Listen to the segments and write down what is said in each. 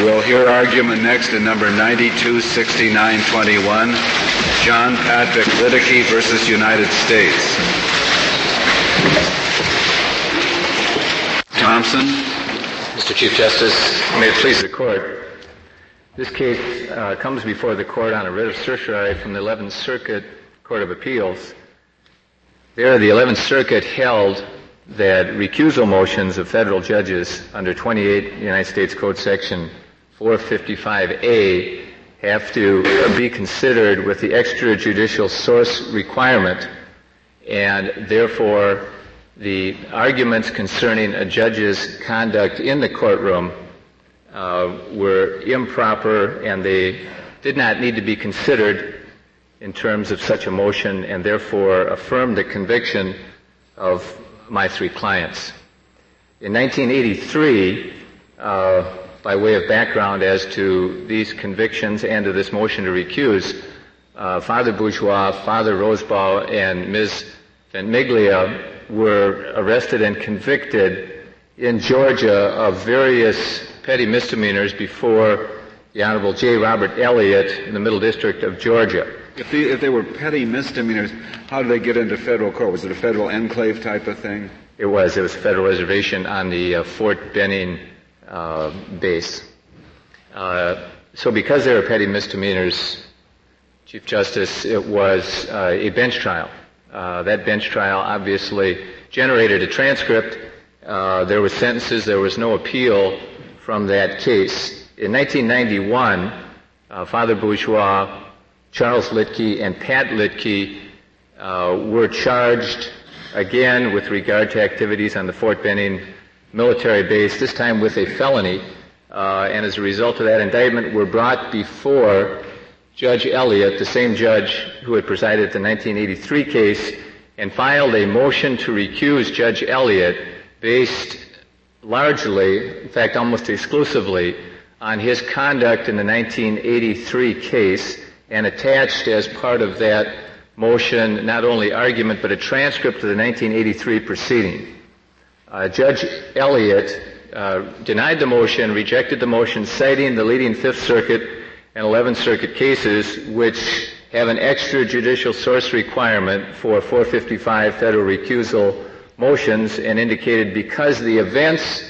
We'll hear argument next in number 926921, John Patrick Liteky versus United States. Thompson. Mr. Chief Justice, may it please the court. This case uh, comes before the court on a writ of certiorari from the 11th Circuit Court of Appeals. There, the 11th Circuit held that recusal motions of federal judges under 28 United States Code Section 455A have to be considered with the extrajudicial source requirement, and therefore the arguments concerning a judge's conduct in the courtroom uh, were improper and they did not need to be considered in terms of such a motion and therefore affirmed the conviction of my three clients. In 1983, uh, by way of background as to these convictions and to this motion to recuse, uh, Father Bourgeois, Father Rosebaugh, and Ms. Ventimiglia were arrested and convicted in Georgia of various petty misdemeanors before the Honorable J. Robert Elliott in the Middle District of Georgia. If, the, if they were petty misdemeanors, how did they get into federal court? Was it a federal enclave type of thing? It was. It was a federal reservation on the uh, Fort Benning uh, base. Uh, so because they were petty misdemeanors, Chief Justice, it was uh, a bench trial. Uh, that bench trial obviously generated a transcript. Uh, there were sentences. There was no appeal from that case. In 1991, uh, Father Bourgeois, Charles Liteky, and Pat Liteky uh, were charged again with regard to activities on the Fort Benning military base, this time with a felony. Uh, and as a result of that indictment, were brought before Judge Elliott, the same judge who had presided the 1983 case, and filed a motion to recuse Judge Elliott based largely, in fact almost exclusively, on his conduct in the 1983 case and attached as part of that motion not only argument but a transcript of the 1983 proceeding. Uh, Judge Elliott uh, denied the motion, rejected the motion, citing the leading Fifth Circuit and 11th Circuit cases which have an extrajudicial source requirement for 455 federal recusal motions and indicated because the events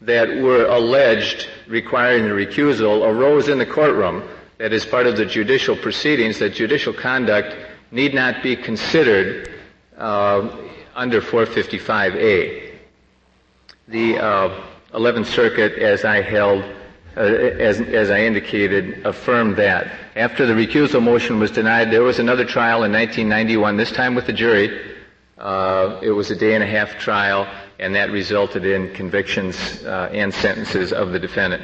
that were alleged requiring the recusal arose in the courtroom, that is part of the judicial proceedings, that judicial conduct need not be considered uh, under 455A. The uh, 11th Circuit, as I held, uh, as, as I indicated, affirmed that. After the recusal motion was denied, there was another trial in 1991, this time with the jury. Uh, it was a day and a half trial, and that resulted in convictions uh, and sentences of the defendant.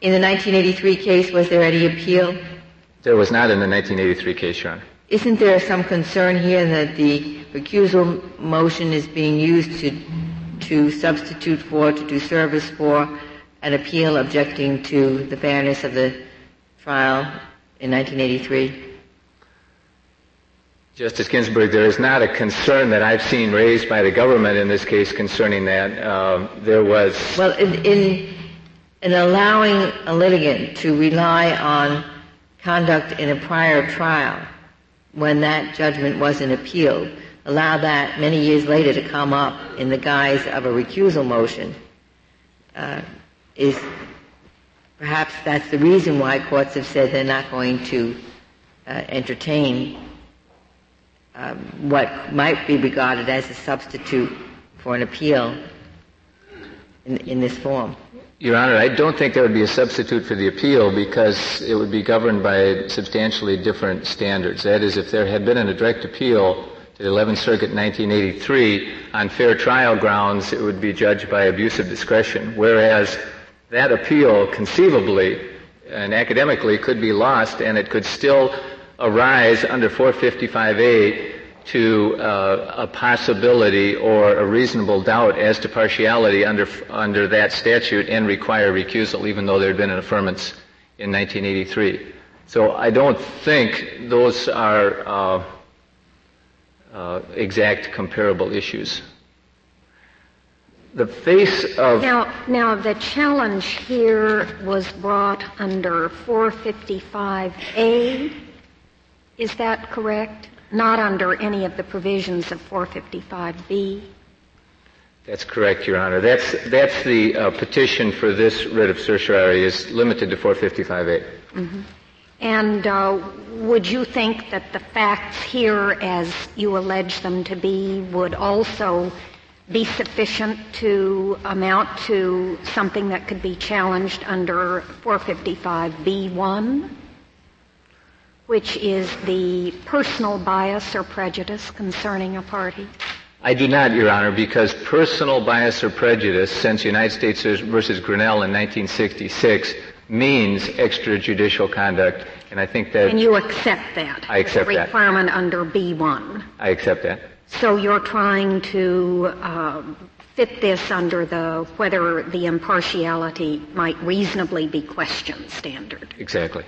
In the 1983 case, was there any appeal? There was not in the 1983 case, Your Honor. Isn't there some concern here that the recusal motion is being used to to substitute for, to do service for an appeal objecting to the fairness of the trial in 1983? Justice Ginsburg, there is not a concern that I've seen raised by the government in this case concerning that. Uh, there was. Well, in, in, in allowing a litigant to rely on conduct in a prior trial when that judgment wasn't appealed, allow that many years later to come up in the guise of a recusal motion uh, is perhaps that's the reason why courts have said they're not going to uh, entertain um, what might be regarded as a substitute for an appeal in, in this form. Your Honor, I don't think there would be a substitute for the appeal because it would be governed by substantially different standards. That is, if there had been a direct appeal to the 11th Circuit in 1983, on fair trial grounds, it would be judged by abuse of discretion, whereas that appeal conceivably and academically could be lost and it could still arise under 455A to uh, a possibility or a reasonable doubt as to partiality under, under that statute and require recusal, even though there had been an affirmance in 1983. So I don't think those are uh, uh, exact comparable issues. the face of now now the challenge here was brought under 455A is that correct not under any of the provisions of 455B that's correct your honor. That's that's the uh, petition for this writ of certiorari is limited to 455A mm-hmm. and uh, would you think that the facts here as you allege them to be would also be sufficient to amount to something that could be challenged under 455B1, which is the personal bias or prejudice concerning a party? I do not, Your Honor, because personal bias or prejudice since United States versus Grinnell in 1966 means extrajudicial conduct, and I think that. And you accept that? I accept that. Requirement under B1. I accept that. So you're trying to uh, fit this under the whether the impartiality might reasonably be questioned standard. Exactly.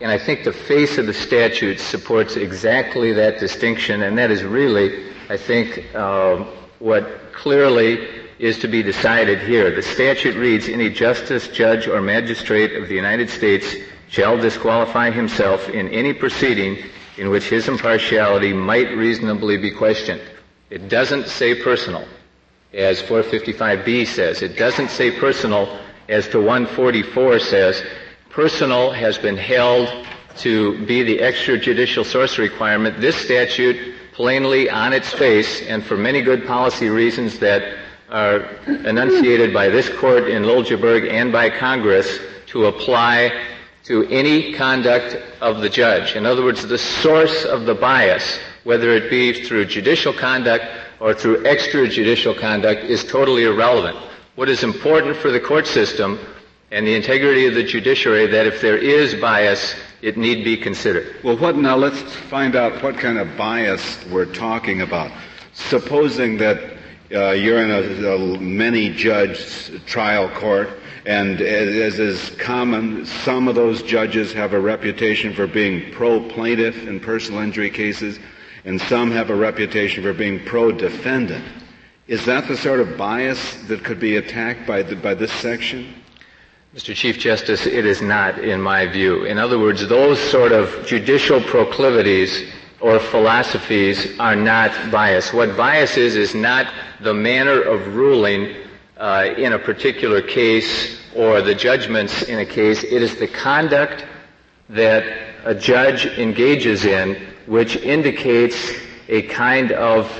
And I think the face of the statute supports exactly that distinction, and that is really, I think, uh, what clearly is to be decided here. The statute reads, any justice, judge, or magistrate of the United States shall disqualify himself in any proceeding in which his impartiality might reasonably be questioned. It doesn't say personal, as 455B says. It doesn't say personal, as to 144 says. Personal has been held to be the extrajudicial source requirement. This statute, plainly on its face, and for many good policy reasons that are enunciated by this court in Liljeberg and by Congress, to apply to any conduct of the judge. In other words, the source of the bias, whether it be through judicial conduct or through extrajudicial conduct, is totally irrelevant. What is important for the court system and the integrity of the judiciary that if there is bias, it need be considered. Well, what now? Let's find out what kind of bias we're talking about. Supposing that uh, you're in a, a many-judge trial court and as is common, some of those judges have a reputation for being pro-plaintiff in personal injury cases, and some have a reputation for being pro-defendant. Is that the sort of bias that could be attacked by, the, by this section? Mr. Chief Justice, it is not, in my view. In other words, those sort of judicial proclivities or philosophies are not bias. What bias is, is not the manner of ruling uh, in a particular case or the judgments in a case. It is the conduct that a judge engages in which indicates a kind of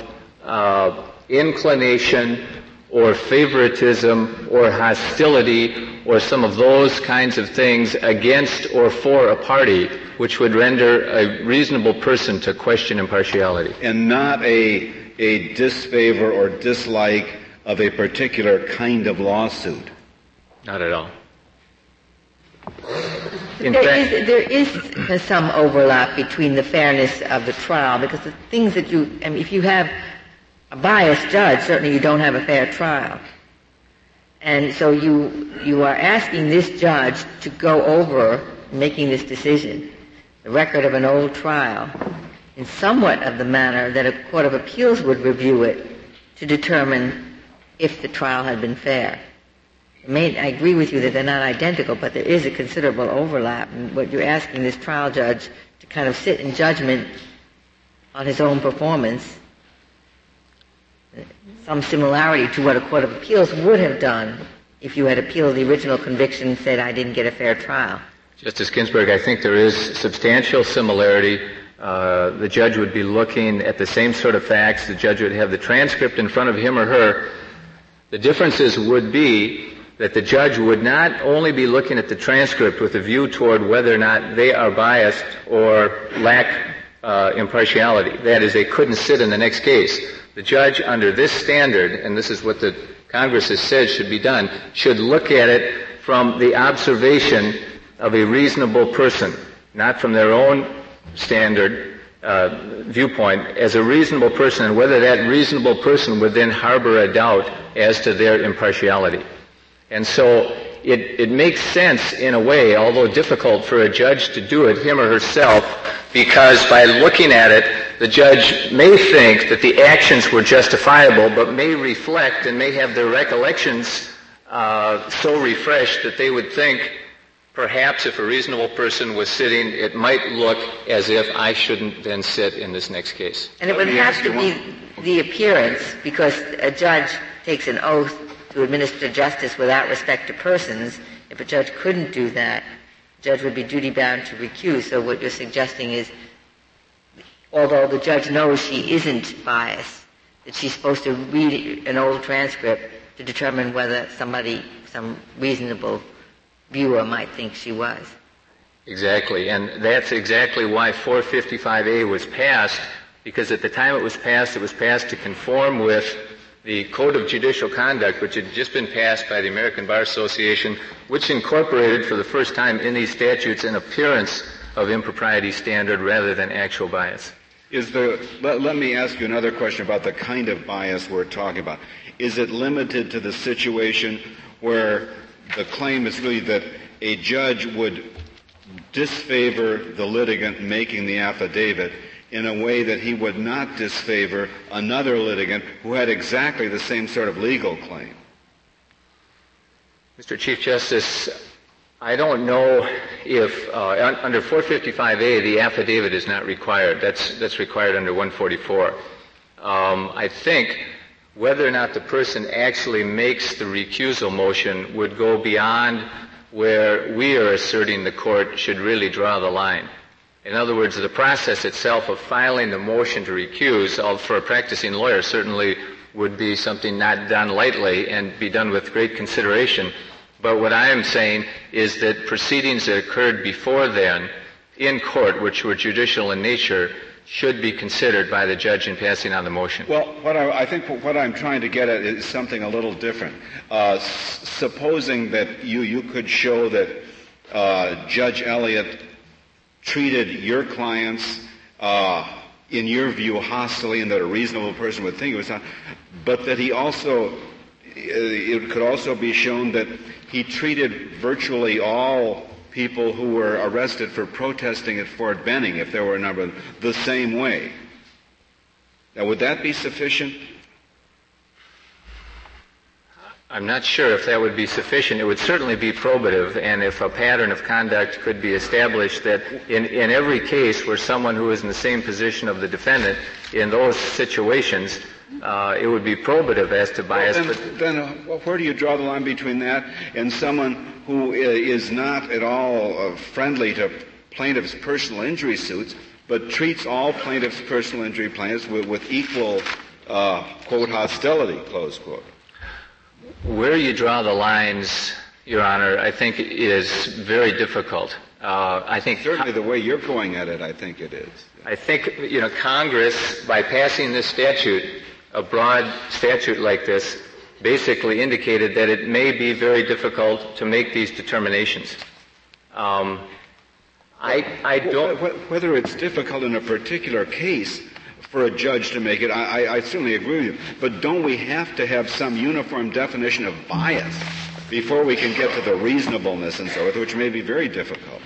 uh, inclination or favoritism or hostility or some of those kinds of things against or for a party which would render a reasonable person to question impartiality. And not a, a disfavor or dislike of a particular kind of lawsuit. Not at all. In there, fact, is, there is some overlap between the fairness of the trial because the things that you, I mean, if you have a biased judge, certainly you don't have a fair trial. And so you, you are asking this judge to go over making this decision, the record of an old trial, in somewhat of the manner that a court of appeals would review it to determine if the trial had been fair. I, may, I agree with you that they're not identical, but there is a considerable overlap. And what you're asking this trial judge to kind of sit in judgment on his own performance, some similarity to what a court of appeals would have done if you had appealed the original conviction and said, I didn't get a fair trial. Justice Ginsburg, I think there is substantial similarity. Uh, the judge would be looking at the same sort of facts. The judge would have the transcript in front of him or her the differences would be that the judge would not only be looking at the transcript with a view toward whether or not they are biased or lack uh, impartiality. That is, they couldn't sit in the next case. The judge, under this standard, and this is what the Congress has said should be done, should look at it from the observation of a reasonable person, not from their own standard, uh, viewpoint as a reasonable person and whether that reasonable person would then harbor a doubt as to their impartiality. And so it, it makes sense in a way, although difficult for a judge to do it, him or herself, because by looking at it, the judge may think that the actions were justifiable, but may reflect and may have their recollections uh, so refreshed that they would think perhaps if a reasonable person was sitting, it might look as if I shouldn't then sit in this next case. And it would have to be the appearance, because a judge takes an oath to administer justice without respect to persons. If a judge couldn't do that, the judge would be duty bound to recuse. So what you're suggesting is, although the judge knows she isn't biased, that she's supposed to read an old transcript to determine whether somebody, some reasonable viewer might think she was. Exactly, and that's exactly why 455A was passed, because at the time it was passed, it was passed to conform with the Code of Judicial Conduct, which had just been passed by the American Bar Association, which incorporated for the first time in these statutes an appearance of impropriety standard rather than actual bias. Is there, let, let me ask you another question about the kind of bias we're talking about. Is it limited to the situation where the claim is really that a judge would disfavor the litigant making the affidavit in a way that he would not disfavor another litigant who had exactly the same sort of legal claim. Mr. Chief Justice, I don't know if uh, under 455A the affidavit is not required. That's that's required under 144. Um, I think whether or not the person actually makes the recusal motion would go beyond where we are asserting the court should really draw the line. In other words, the process itself of filing the motion to recuse for a practicing lawyer certainly would be something not done lightly and be done with great consideration. But what I am saying is that proceedings that occurred before then in court, which were judicial in nature, should be considered by the judge in passing on the motion. Well, what I, I think what I'm trying to get at is something a little different. Uh, s- supposing that you you could show that uh, Judge Elliott treated your clients, uh, in your view, hostily, and that a reasonable person would think it was, not, but that he also, uh, it could also be shown that he treated virtually all people who were arrested for protesting at Fort Benning, if there were a number the same way. Now, would that be sufficient? I'm not sure if that would be sufficient. It would certainly be probative, and if a pattern of conduct could be established that in, in every case where someone who is in the same position of the defendant in those situations, uh, it would be probative as to bias. Well, then, then uh, where do you draw the line between that and someone who is not at all uh, friendly to plaintiffs' personal injury suits, but treats all plaintiffs' personal injury plaintiffs with, with equal, uh, quote, hostility, close quote? Where you draw the lines, Your Honor, I think is very difficult. Uh, I think certainly the way you're going at it, I think it is. I think you know Congress, by passing this statute, a broad statute like this, basically indicated that it may be very difficult to make these determinations. Um, I, I don't. Whether it's difficult in a particular case for a judge to make it. I, I, certainly agree with you. But don't we have to have some uniform definition of bias before we can get to the reasonableness and so forth, which may be very difficult?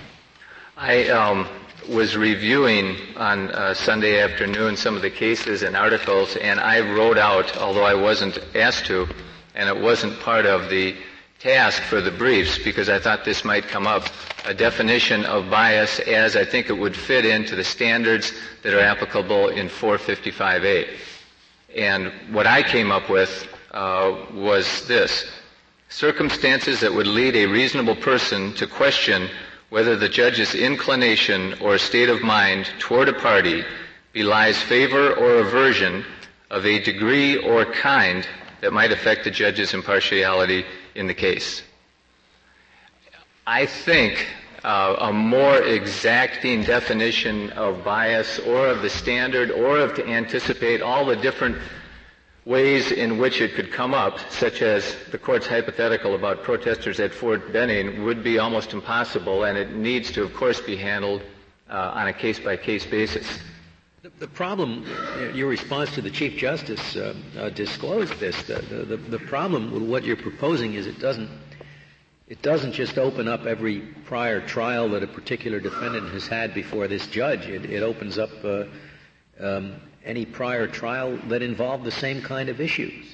I um, was reviewing on uh, Sunday afternoon some of the cases and articles, and I wrote out, although I wasn't asked to, and it wasn't part of the task for the briefs because I thought this might come up, a definition of bias as I think it would fit into the standards that are applicable in 455A. And what I came up with uh, was this. Circumstances that would lead a reasonable person to question whether the judge's inclination or state of mind toward a party belies favor or aversion of a degree or kind that might affect the judge's impartiality in the case. I think uh, a more exacting definition of bias or of the standard or of to anticipate all the different ways in which it could come up, such as the court's hypothetical about protesters at Fort Benning, would be almost impossible, and it needs to, of course, be handled uh, on a case-by-case basis. The, problem, your response to the Chief Justice uh, uh, disclosed this. The, the, the, problem with what you're proposing is it doesn't it doesn't just open up every prior trial that a particular defendant has had before this judge. It, it opens up uh, um, any prior trial that involved the same kind of issues.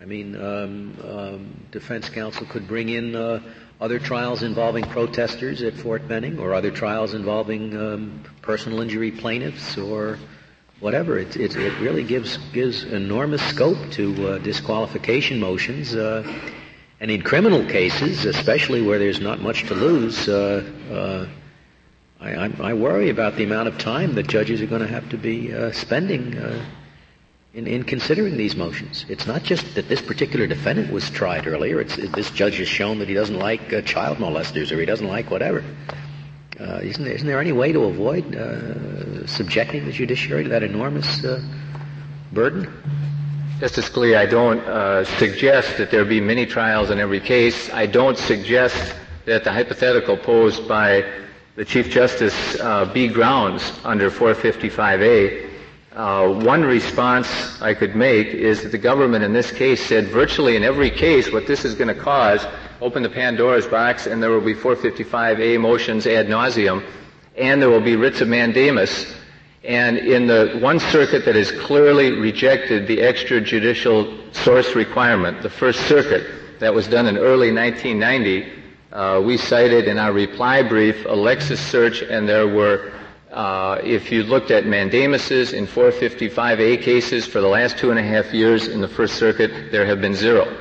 I mean, um, um, defense counsel could bring in uh, other trials involving protesters at Fort Benning, or other trials involving um, personal injury plaintiffs, or whatever. It, it, it, really gives gives enormous scope to uh, disqualification motions. Uh, and in criminal cases, especially where there's not much to lose, uh, uh I, I, worry about the amount of time that judges are going to have to be uh, spending in, in considering these motions. It's not just that this particular defendant was tried earlier. It's this judge has shown that he doesn't like uh, child molesters or he doesn't like whatever. Uh, isn't, there, isn't there any way to avoid uh, subjecting the judiciary to that enormous uh, burden? Justice Scalia, I don't uh, suggest that there be many trials in every case. I don't suggest that the hypothetical posed by the Chief Justice uh, be grounds under 455A. Uh, one response I could make is that the government in this case said virtually in every case what this is going to cause, open the Pandora's box and there will be 455A motions ad nauseum and there will be writs of mandamus. And in the one circuit that has clearly rejected the extrajudicial source requirement, the First Circuit, that was done in early 1990, uh, we cited in our reply brief a Lexis search and there were uh, if you looked at mandamuses in 455A cases for the last two and a half years in the First Circuit, there have been zero.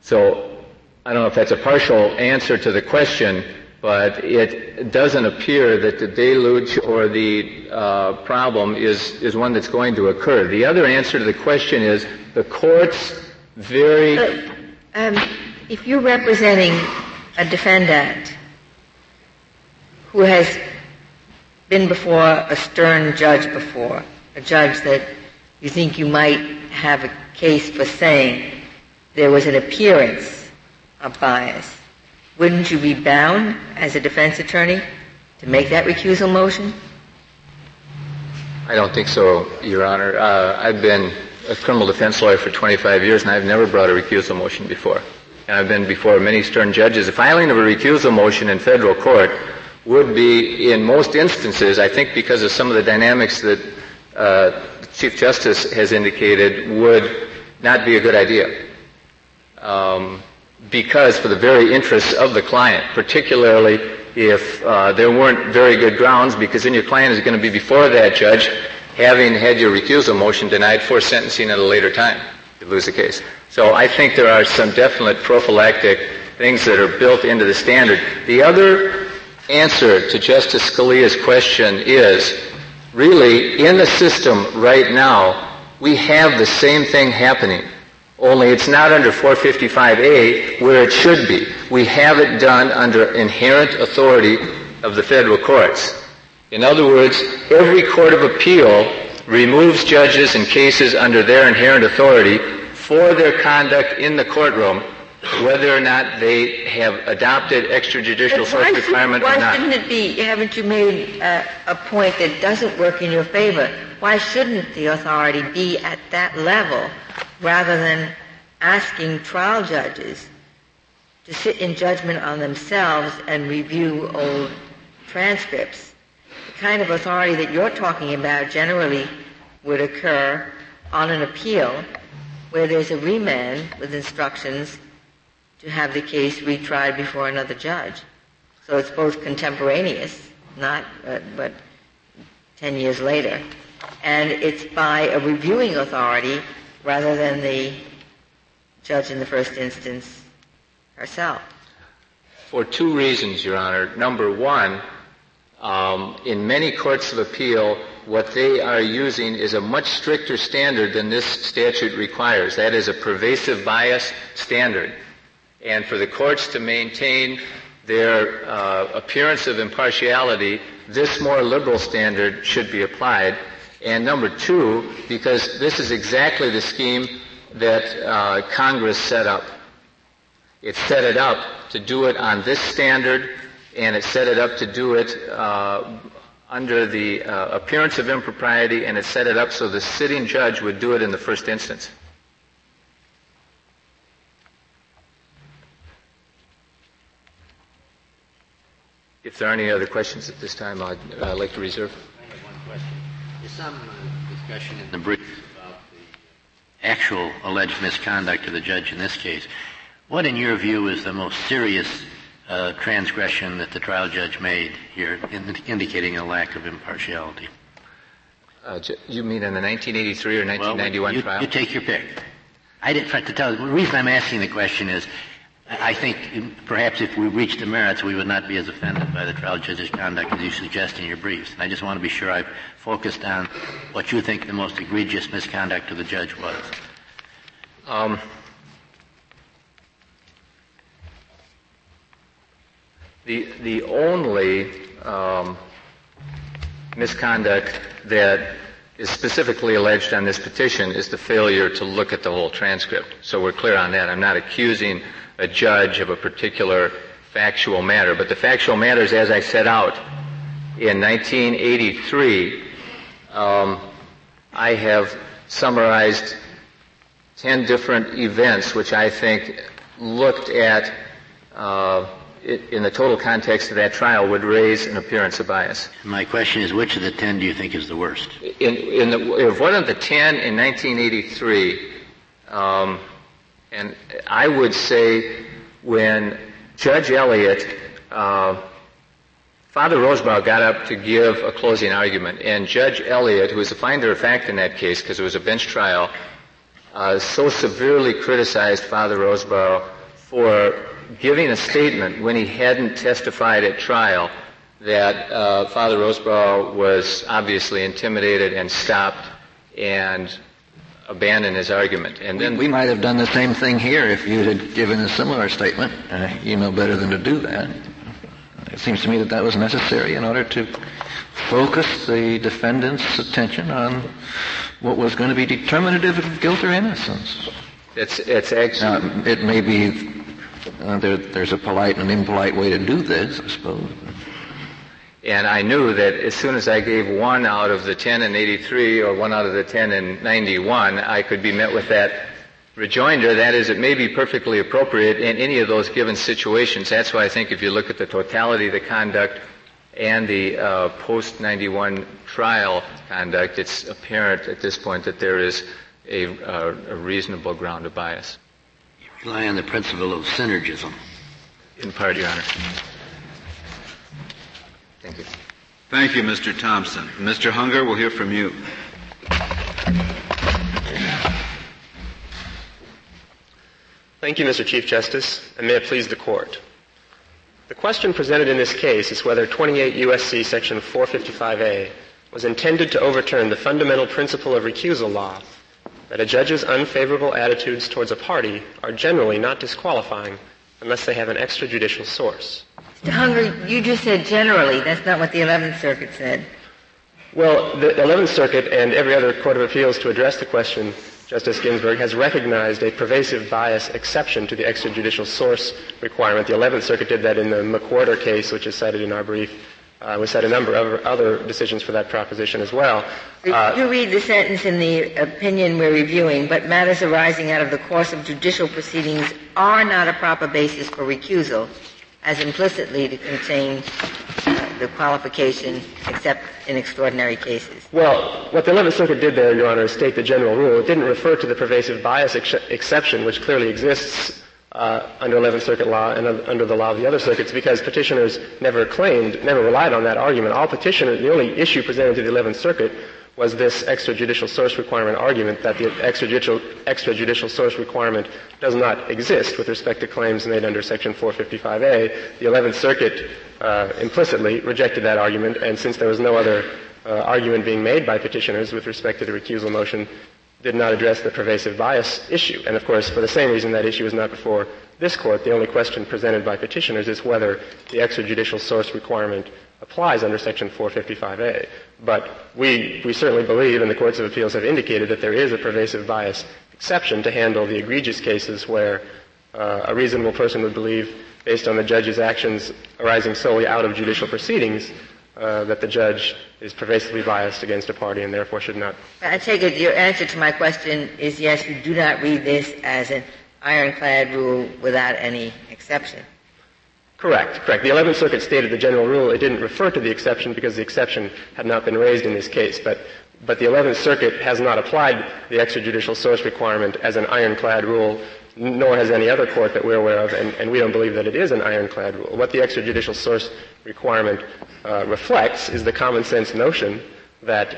So I don't know if that's a partial answer to the question, but it doesn't appear that the deluge or the uh, problem is, is one that's going to occur. The other answer to the question is the courts very. Uh, um, if you're representing a defendant who has been before a stern judge before, a judge that you think you might have a case for saying there was an appearance of bias, wouldn't you be bound as a defense attorney to make that recusal motion? I don't think so, Your Honor. Uh, I've been a criminal defense lawyer for 25 years, and I've never brought a recusal motion before. And I've been before many stern judges. The filing of a recusal motion in federal court would be, in most instances, I think because of some of the dynamics that uh, Chief Justice has indicated, would not be a good idea. Um, because for the very interests of the client, particularly if uh, there weren't very good grounds, because then your client is going to be before that judge, having had your recusal motion denied for sentencing at a later time. You lose the case. So I think there are some definite prophylactic things that are built into the standard. The other answer to Justice Scalia's question is really in the system right now, we have the same thing happening. Only it's not under 455A where it should be. We have it done under inherent authority of the federal courts. In other words, every court of appeal removes judges in cases under their inherent authority for their conduct in the courtroom whether or not they have adopted extrajudicial source requirement or not. Why shouldn't it be, haven't you made uh, a point that doesn't work in your favor? Why shouldn't the authority be at that level rather than asking trial judges to sit in judgment on themselves and review old transcripts? The kind of authority that you're talking about generally would occur on an appeal where there's a remand with instructions to have the case retried before another judge. So it's both contemporaneous, not, uh, but 10 years later. And it's by a reviewing authority rather than the judge in the first instance herself. For two reasons, Your Honor. Number one, um, in many courts of appeal, what they are using is a much stricter standard than this statute requires. That is a pervasive bias standard and for the courts to maintain their uh, appearance of impartiality, this more liberal standard should be applied. And number two, because this is exactly the scheme that uh, Congress set up. It set it up to do it on this standard, and it set it up to do it uh, under the uh, appearance of impropriety, and it set it up so the sitting judge would do it in the first instance. If there are any other questions at this time, I'd uh, like to reserve. I have one question. There's some uh, discussion in the brief about the actual alleged misconduct of the judge in this case. What, in your view, is the most serious uh, transgression that the trial judge made here, in, indicating a lack of impartiality? Uh, you mean in the 1983 or 1991 well, you, trial? You take your pick. I didn't try to tell. The reason I'm asking the question is, I think perhaps if we reached the merits, we would not be as offended by the trial judge's conduct as you suggest in your briefs. And I just want to be sure I've focused on what you think the most egregious misconduct of the judge was. Um, the the only um, misconduct that is specifically alleged on this petition is the failure to look at the whole transcript. So we're clear on that. I'm not accusing a judge of a particular factual matter, but the factual matters, as I set out in 1983, um, I have summarized 10 different events which I think looked at uh, in the total context of that trial would raise an appearance of bias. My question is, which of the ten do you think is the worst? In, in the, if one of the ten in 1983, um, and I would say when Judge Elliott, uh, Father Rosebaugh got up to give a closing argument, and Judge Elliott, who was the finder of fact in that case because it was a bench trial, uh, so severely criticized Father Rosebaugh for giving a statement when he hadn't testified at trial that uh, Father Rosebaugh was obviously intimidated and stopped and abandoned his argument. And then we, we might have done the same thing here if you had given a similar statement. Uh, you know better than to do that. It seems to me that that was necessary in order to focus the defendant's attention on what was going to be determinative of guilt or innocence. It's, it's actually. Now, it may be uh, there, there's a polite and an impolite way to do this, I suppose. And I knew that as soon as I gave one out of the 10 in 83 or one out of the 10 in 91, I could be met with that rejoinder. That is, it may be perfectly appropriate in any of those given situations. That's why I think if you look at the totality of the conduct and the uh, post 91 trial conduct, it's apparent at this point that there is a, uh, a reasonable ground of bias rely on the principle of synergism. In part, Your Honor. Thank you. Thank you, Mr. Thompson. Mr. Hunger, we'll hear from you. Thank you, Mr. Chief Justice, and may it please the Court. The question presented in this case is whether 28 U.S.C. Section 455A was intended to overturn the fundamental principle of recusal law that a judge's unfavorable attitudes towards a party are generally not disqualifying unless they have an extrajudicial source. Mr. Hunger, you just said generally. That's not what the 11th Circuit said. Well, the 11th Circuit and every other court of appeals to address the question, Justice Ginsburg, has recognized a pervasive bias exception to the extrajudicial source requirement. The 11th Circuit did that in the McWhorter case, which is cited in our brief. Uh, we cite a number of other decisions for that proposition as well. Uh, you read the sentence in the opinion we're reviewing, but matters arising out of the course of judicial proceedings are not a proper basis for recusal, as implicitly to contain uh, the qualification except in extraordinary cases. Well, what the 11th Circuit did there, Your Honor, is state the general rule. It didn't refer to the pervasive bias ex- exception, which clearly exists uh, under 11th Circuit law and under the law of the other circuits because petitioners never claimed, never relied on that argument. All petitioners, the only issue presented to the 11th Circuit was this extrajudicial source requirement argument that the extrajudicial, extrajudicial source requirement does not exist with respect to claims made under Section 455A. The 11th Circuit uh, implicitly rejected that argument, and since there was no other uh, argument being made by petitioners with respect to the recusal motion, did not address the pervasive bias issue. And of course, for the same reason that issue is not before this court, the only question presented by petitioners is whether the extrajudicial source requirement applies under Section 455A. But we, we certainly believe, and the courts of appeals have indicated, that there is a pervasive bias exception to handle the egregious cases where uh, a reasonable person would believe, based on the judge's actions arising solely out of judicial proceedings, uh, that the judge is pervasively biased against a party and therefore should not. I take it your answer to my question is yes, you do not read this as an ironclad rule without any exception. Correct, correct. The 11th Circuit stated the general rule. It didn't refer to the exception because the exception had not been raised in this case. But, but the 11th Circuit has not applied the extrajudicial source requirement as an ironclad rule, nor has any other court that we're aware of, and, and we don't believe that it is an ironclad rule. What the extrajudicial source requirement uh, reflects is the common sense notion that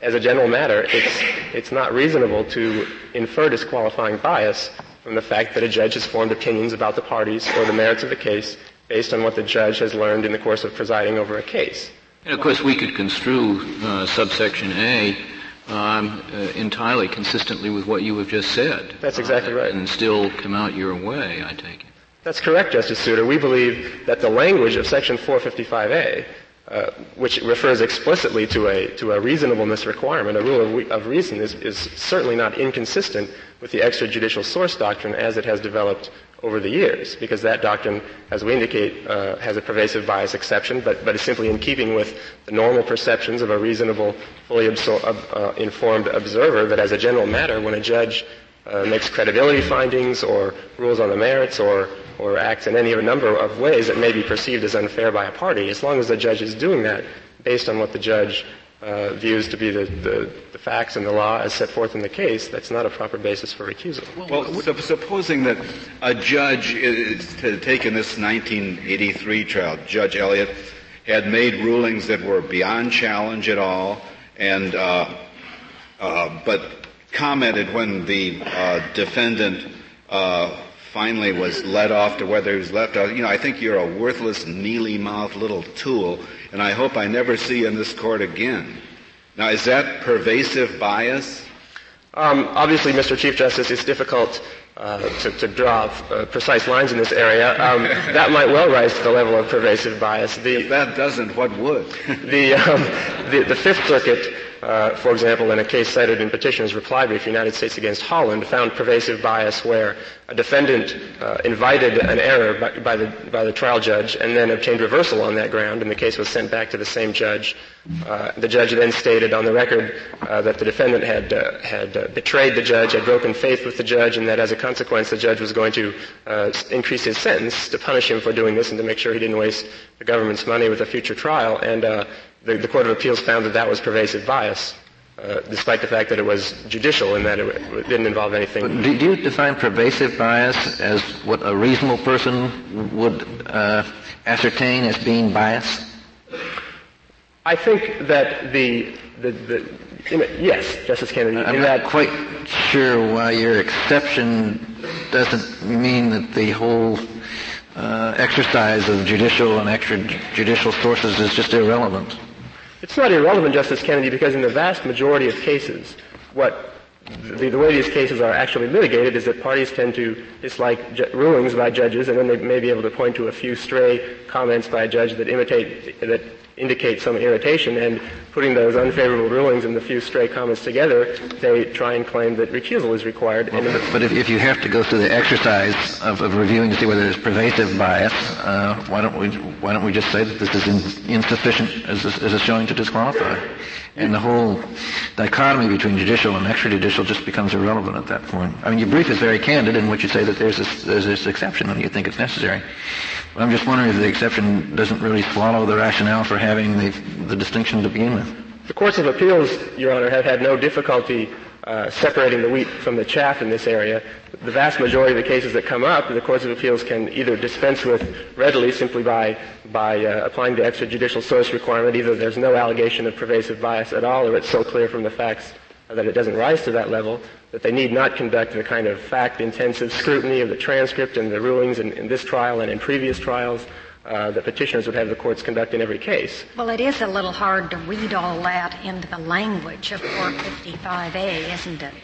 as a general matter, it's, it's not reasonable to infer disqualifying bias from the fact that a judge has formed opinions about the parties or the merits of the case based on what the judge has learned in the course of presiding over a case. And of course, we could construe uh, subsection A um, uh, entirely consistently with what you have just said. That's exactly uh, right. And still come out your way, I take it. That's correct, Justice Souter. We believe that the language of Section 455A uh, which refers explicitly to a, to a reasonableness requirement, a rule of, of reason, is, is certainly not inconsistent with the extrajudicial source doctrine as it has developed over the years, because that doctrine, as we indicate, uh, has a pervasive bias exception, but, but is simply in keeping with the normal perceptions of a reasonable, fully absor- uh, informed observer that as a general matter, when a judge uh, makes credibility findings or rules on the merits or or acts in any of a number of ways that may be perceived as unfair by a party, as long as the judge is doing that based on what the judge uh, views to be the, the, the, facts and the law as set forth in the case, that's not a proper basis for recusal. Well, so supposing that a judge had taken this 1983 trial, Judge Elliott had made rulings that were beyond challenge at all, and uh, uh, but commented when the uh, defendant uh, finally was let off to whether he was left out. You know, I think you're a worthless, mealy-mouthed little tool, and I hope I never see you in this court again. Now, is that pervasive bias? Um, obviously, Mr. Chief Justice, it's difficult uh, to, to, draw uh, precise lines in this area. Um, that might well rise to the level of pervasive bias. The, if that doesn't, what would? the, um, the, the Fifth Circuit uh, for example, in a case cited in petitioner's reply brief, United States against Holland, found pervasive bias where a defendant uh, invited an error by, by, the, by the trial judge and then obtained reversal on that ground, and the case was sent back to the same judge. Uh, the judge then stated on the record uh, that the defendant had, uh, had uh, betrayed the judge, had broken faith with the judge, and that as a consequence the judge was going to increase his sentence to punish him for doing this and to make sure he didn't waste the government's money with a future trial. And the, the Court of Appeals found that that was pervasive bias, uh, despite the fact that it was judicial and that it, it didn't involve anything. Do, do, you define pervasive bias as what a reasonable person would uh, ascertain as being biased? I think that the, the, the yes, Justice Kennedy. I'm not that, quite sure why your exception doesn't mean that the whole uh, exercise of judicial and extrajudicial sources is just irrelevant. It's not irrelevant, Justice Kennedy, because in the vast majority of cases, what the, the, way these cases are actually litigated is that parties tend to dislike ju- rulings by judges, and then they may be able to point to a few stray comments by a judge that imitate that indicate some irritation, and putting those unfavorable rulings and the few stray comments together, they try and claim that recusal is required. Well, but, but if, if, you have to go through the exercise of, of reviewing to see whether there's pervasive bias, uh, why don't we why don't we just say that this is in, insufficient as a, as a showing to disqualify? And the whole dichotomy between judicial and extrajudicial just becomes irrelevant at that point. I mean, your brief is very candid in which you say that there's this, there's this exception and you think it's necessary. But I'm just wondering if the exception doesn't really swallow the rationale for having the, the distinction to begin with. The courts of appeals, Your Honor, have had no difficulty uh, separating the wheat from the chaff in this area. The vast majority of the cases that come up, the courts of appeals can either dispense with readily simply by by uh, applying the extrajudicial source requirement. Either there's no allegation of pervasive bias at all, or it's so clear from the facts that it doesn't rise to that level that they need not conduct the kind of fact-intensive scrutiny of the transcript and the rulings in, in this trial and in previous trials uh, that petitioners would have the courts conduct in every case. Well, it is a little hard to read all that into the language of 455A, isn't it?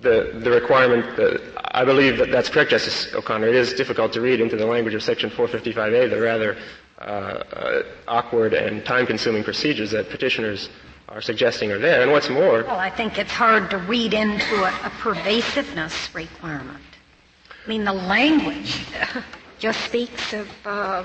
The, the requirement, the, I believe that that's correct, Justice O'Connor. It is difficult to read into the language of Section 455A the rather uh, uh, awkward and time-consuming procedures that petitioners are suggesting are there. And what's more, well, I think it's hard to read into a, a pervasiveness requirement. I mean, the language just speaks of uh,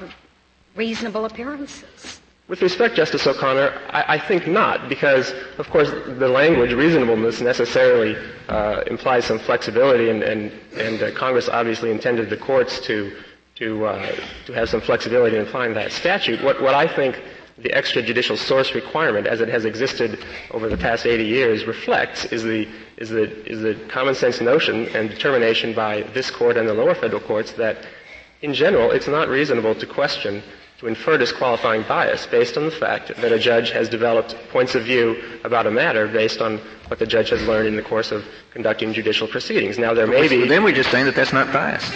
reasonable appearances. With respect, Justice O'Connor, I, I, think not, because, of course, the language reasonableness necessarily uh, implies some flexibility, and, and, and uh, Congress obviously intended the courts to to, uh, to have some flexibility in applying that statute. What, what I think the extrajudicial source requirement, as it has existed over the past 80 years, reflects is the, is the, is the common sense notion and determination by this court and the lower federal courts that, in general, it's not reasonable to question to infer disqualifying bias based on the fact that a judge has developed points of view about a matter based on what the judge has learned in the course of conducting judicial proceedings. Now, there may be. Then we're just saying that that's not bias.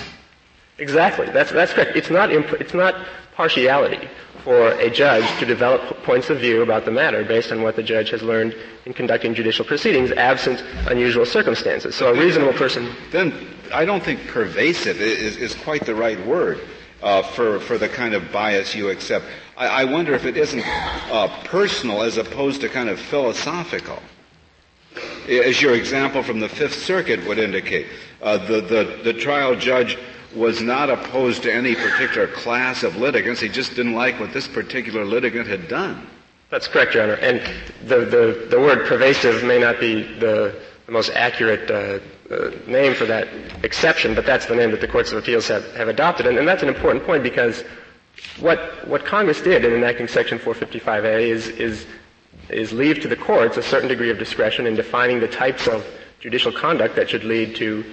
Exactly. That's, that's correct. It's not, imp- it's not partiality for a judge to develop points of view about the matter based on what the judge has learned in conducting judicial proceedings absent unusual circumstances. So a reasonable person. Then I don't think pervasive is, is quite the right word uh, for, for the kind of bias you accept. I, I wonder if it isn't uh, personal as opposed to kind of philosophical. As your example from the Fifth Circuit would indicate, uh, the, the, the trial judge was not opposed to any particular class of litigants. He just didn't like what this particular litigant had done. That's correct, Your Honor. And the, the, the word pervasive may not be the, the most accurate uh, uh, name for that exception, but that's the name that the courts of appeals have, have adopted. And, and that's an important point because what, what Congress did in enacting Section 455A is, is, is leave to the courts a certain degree of discretion in defining the types of judicial conduct that should lead to,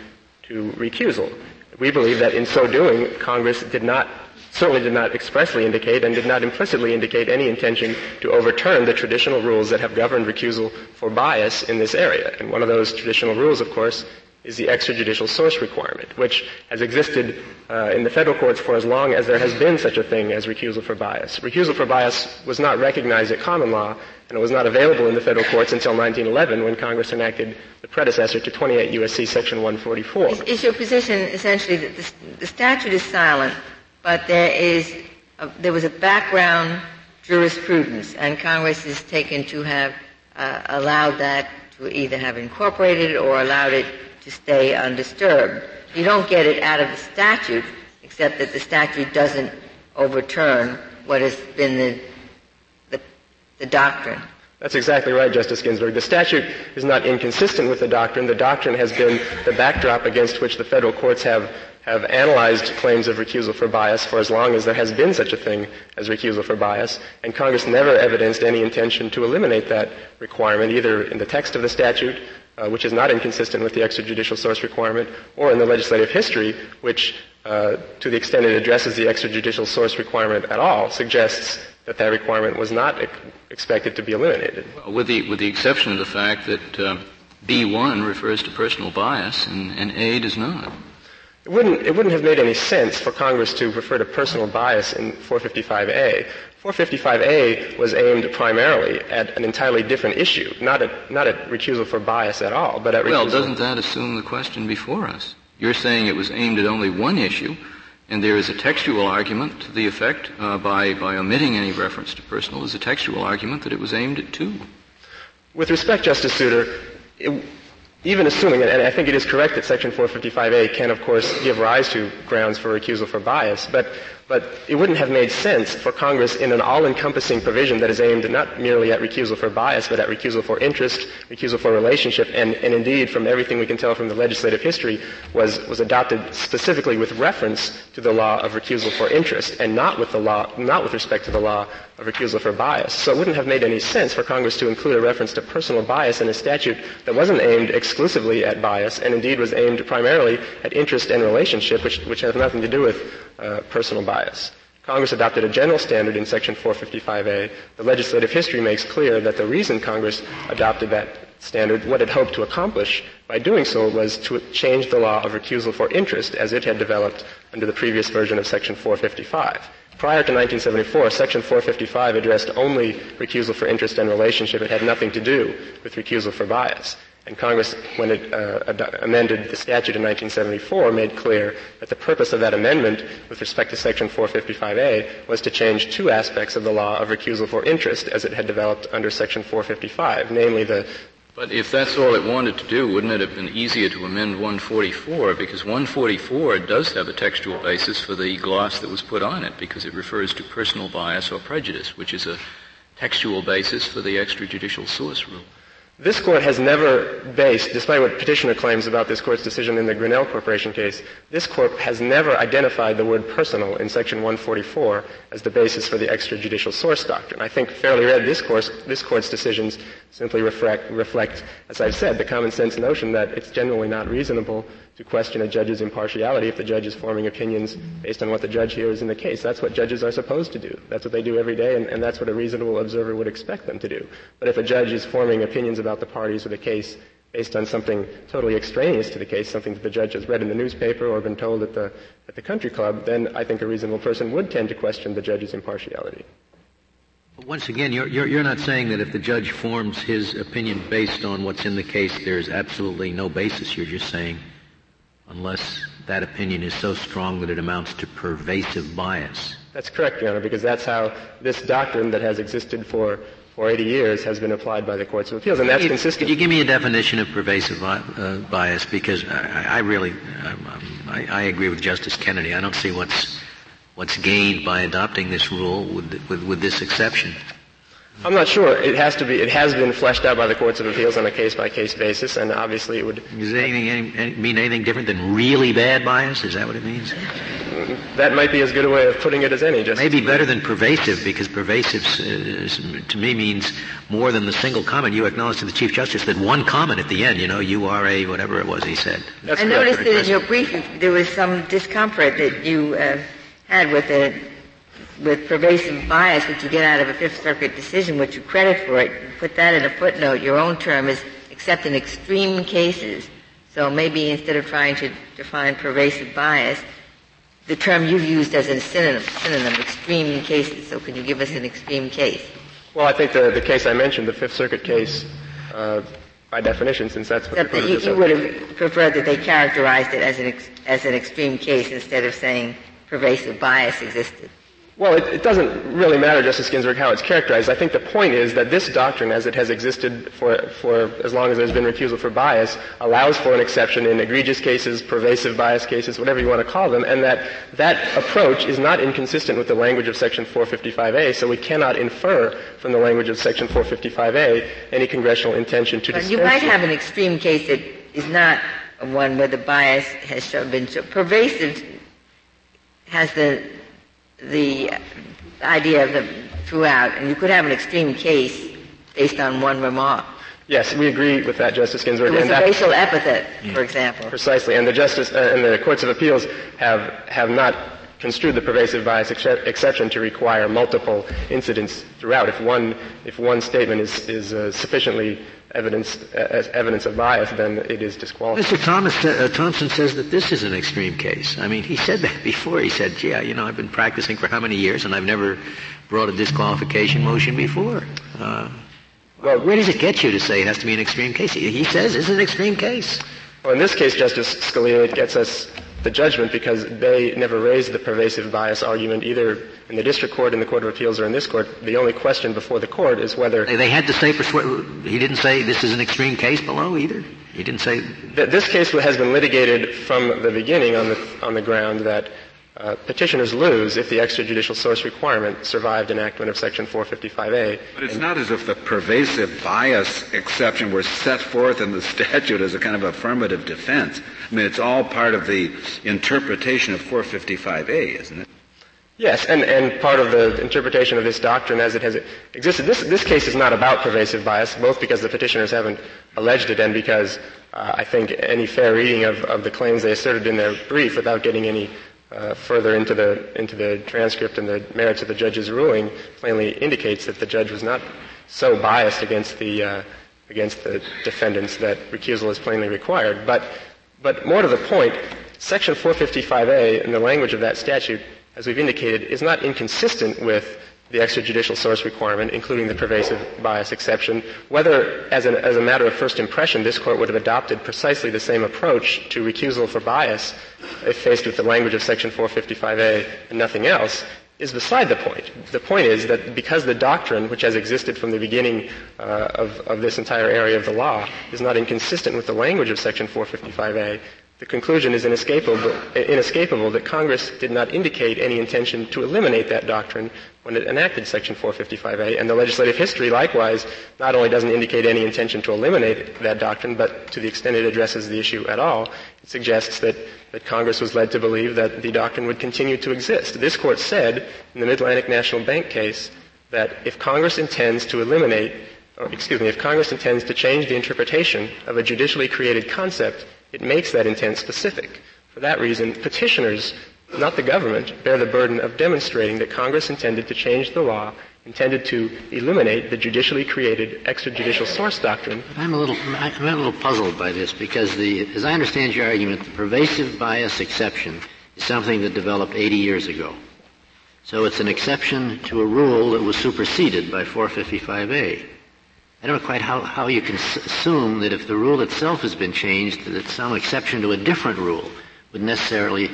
to recusal. We believe that in so doing, Congress did not, certainly did not expressly indicate and did not implicitly indicate any intention to overturn the traditional rules that have governed recusal for bias in this area. And one of those traditional rules, of course, is the extrajudicial source requirement, which has existed uh, in the federal courts for as long as there has been such a thing as recusal for bias. Recusal for bias was not recognized at common law, and it was not available in the federal courts until 1911 when Congress enacted the predecessor to 28 U.S.C. Section 144. Is, is your position essentially that the, the, statute is silent, but there is a, there was a background jurisprudence, and Congress is taken to have uh, allowed that to either have incorporated or allowed it to stay undisturbed. You don't get it out of the statute, except that the statute doesn't overturn what has been the, the, the doctrine. That's exactly right, Justice Ginsburg. The statute is not inconsistent with the doctrine. The doctrine has been the backdrop against which the federal courts have, have analyzed claims of recusal for bias for as long as there has been such a thing as recusal for bias. And Congress never evidenced any intention to eliminate that requirement, either in the text of the statute uh, which is not inconsistent with the extrajudicial source requirement, or in the legislative history, which, uh, to the extent it addresses the extrajudicial source requirement at all, suggests that that requirement was not ex- expected to be eliminated. Well, with the with the exception of the fact that uh, B1 refers to personal bias and, and A does not. It wouldn't, it wouldn't have made any sense for Congress to refer to personal bias in 455A. 455A was aimed primarily at an entirely different issue, not at, not at recusal for bias at all, but at recusal. Well, doesn't that assume the question before us? You're saying it was aimed at only one issue, and there is a textual argument to the effect, uh, by, by omitting any reference to personal, is a textual argument that it was aimed at two. With respect, Justice Souter, it, even assuming, and I think it is correct that Section 455A can, of course, give rise to grounds for recusal for bias, but but it wouldn't have made sense for Congress in an all-encompassing provision that is aimed not merely at recusal for bias, but at recusal for interest, recusal for relationship, and, and indeed, from everything we can tell from the legislative history, was, was adopted specifically with reference to the law of recusal for interest, and not with the law, not with respect to the law of recusal for bias. So it wouldn't have made any sense for Congress to include a reference to personal bias in a statute that wasn't aimed exclusively at bias, and indeed was aimed primarily at interest and relationship, which, which have nothing to do with uh, personal bias. Congress adopted a general standard in Section 455A. The legislative history makes clear that the reason Congress adopted that standard, what it hoped to accomplish by doing so was to change the law of recusal for interest as it had developed under the previous version of Section 455. Prior to 1974, Section 455 addressed only recusal for interest and relationship. It had nothing to do with recusal for bias. And Congress, when it uh, amended the statute in 1974, made clear that the purpose of that amendment with respect to Section 455A was to change two aspects of the law of recusal for interest as it had developed under Section 455, namely the but if that's all it wanted to do, wouldn't it have been easier to amend 144? Because 144 does have a textual basis for the gloss that was put on it, because it refers to personal bias or prejudice, which is a textual basis for the extrajudicial source rule. This court has never based, despite what petitioner claims about this court's decision in the Grinnell Corporation case, this court has never identified the word personal in section 144 as the basis for the extrajudicial source doctrine. I think fairly read this, course, this court's decisions simply reflect, reflect, as I've said, the common sense notion that it's generally not reasonable to question a judge's impartiality if the judge is forming opinions based on what the judge hears in the case. That's what judges are supposed to do. That's what they do every day, and, and that's what a reasonable observer would expect them to do. But if a judge is forming opinions about the parties or the case based on something totally extraneous to the case, something that the judge has read in the newspaper or been told at the, at the country club, then I think a reasonable person would tend to question the judge's impartiality. Once again, you're, you're, you're, not saying that if the judge forms his opinion based on what's in the case, there's absolutely no basis. You're just saying unless that opinion is so strong that it amounts to pervasive bias. That's correct, Your Honor, because that's how this doctrine that has existed for, for 80 years has been applied by the courts of appeals, and that's consistent. Could you give me a definition of pervasive uh, bias? Because I, I really, I, I, agree with Justice Kennedy. I don't see what's what's gained by adopting this rule with, with, with this exception. I'm not sure. It has to be. It has been fleshed out by the courts of appeals on a case-by-case basis, and obviously it would. Does anything any, mean anything different than really bad bias? Is that what it means? That might be as good a way of putting it as any. Just maybe better than pervasive, because pervasive is, to me means more than the single comment. You acknowledged to the Chief Justice that one comment at the end. You know, you are a whatever it was he said. That's I noticed that in your brief there was some discomfort that you uh, had with the with pervasive bias that you get out of a Fifth Circuit decision, which you credit for it, you put that in a footnote. Your own term is except in extreme cases. So maybe instead of trying to define pervasive bias, the term you've used as a synonym, synonym, extreme cases. So could you give us an extreme case? Well, I think the, the case I mentioned, the Fifth Circuit case, uh, by definition, since that's what Except that you, you would have preferred that they characterized it as an, ex, as an extreme case instead of saying pervasive bias existed. Well, it, it, doesn't really matter, Justice Ginsburg, how it's characterized. I think the point is that this doctrine, as it has existed for, for as long as there's been recusal for bias, allows for an exception in egregious cases, pervasive bias cases, whatever you want to call them, and that that approach is not inconsistent with the language of Section 455A, so we cannot infer from the language of Section 455A any congressional intention to but You might have an extreme case that is not one where the bias has been so pervasive has the the idea of the throughout, and you could have an extreme case based on one remark. Yes, we agree with that, Justice Ginsburg. It was and a racial epithet, for example. Precisely, and the justice uh, and the courts of appeals have have not construed the pervasive bias ex- exception to require multiple incidents throughout. If one if one statement is is uh, sufficiently evidence as evidence of bias, then it is disqualified. Mr. Thomas uh, Thompson says that this is an extreme case. I mean, he said that before. He said, "Yeah, you know, I've been practicing for how many years, and I've never brought a disqualification motion before." Uh, well, where does it get you to say it has to be an extreme case? He, he says it's an extreme case. Well, in this case, Justice Scalia, it gets us the judgment because they never raised the pervasive bias argument either in the district court, in the court of appeals, or in this court. The only question before the court is whether they had to say persu- he didn't say this is an extreme case below either. He didn't say that this case has been litigated from the beginning on the on the ground that uh, petitioners lose if the extrajudicial source requirement survived enactment of Section 455A. But it's not as if the pervasive bias exception were set forth in the statute as a kind of affirmative defense. I mean, it's all part of the interpretation of 455A, isn't it? Yes, and, and part of the interpretation of this doctrine as it has existed. This, this case is not about pervasive bias, both because the petitioners haven't alleged it and because uh, I think any fair reading of, of the claims they asserted in their brief without getting any uh, further into the into the transcript and the merits of the judge's ruling plainly indicates that the judge was not so biased against the uh, against the defendants that recusal is plainly required. But but more to the point, Section 455A in the language of that statute, as we've indicated, is not inconsistent with the extrajudicial source requirement, including the pervasive bias exception, whether as, an, as a matter of first impression this court would have adopted precisely the same approach to recusal for bias if faced with the language of section 455A and nothing else, is beside the point. The point is that because the doctrine, which has existed from the beginning uh, of, of this entire area of the law, is not inconsistent with the language of section 455A, the conclusion is inescapable, inescapable that Congress did not indicate any intention to eliminate that doctrine when it enacted Section 455A. And the legislative history, likewise, not only doesn't indicate any intention to eliminate that doctrine, but to the extent it addresses the issue at all, it suggests that, that Congress was led to believe that the doctrine would continue to exist. This court said in the Midlantic National Bank case that if Congress intends to eliminate, or excuse me, if Congress intends to change the interpretation of a judicially created concept, it makes that intent specific. For that reason, petitioners, not the government, bear the burden of demonstrating that Congress intended to change the law, intended to eliminate the judicially created extrajudicial source doctrine. I'm a little, I'm a little puzzled by this because the, as I understand your argument, the pervasive bias exception is something that developed 80 years ago. So it's an exception to a rule that was superseded by 455A. I don't know quite how, how you can s- assume that if the rule itself has been changed, that some exception to a different rule would necessarily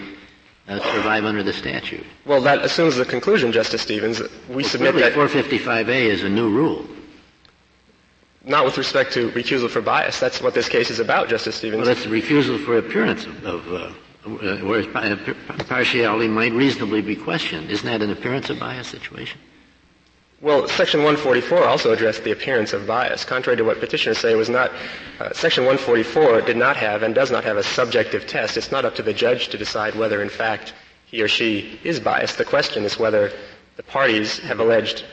uh, survive under the statute. Well, that assumes the conclusion, Justice Stevens. We well, submit that 455A is a new rule. Not with respect to recusal for bias. That's what this case is about, Justice Stevens. Well, that's refusal for appearance of, of uh, whereas partiality might reasonably be questioned. Isn't that an appearance of bias situation? Well, Section 144 also addressed the appearance of bias. Contrary to what petitioners say, was not, uh, Section 144 did not have and does not have a subjective test. It's not up to the judge to decide whether, in fact, he or she is biased. The question is whether the parties have alleged,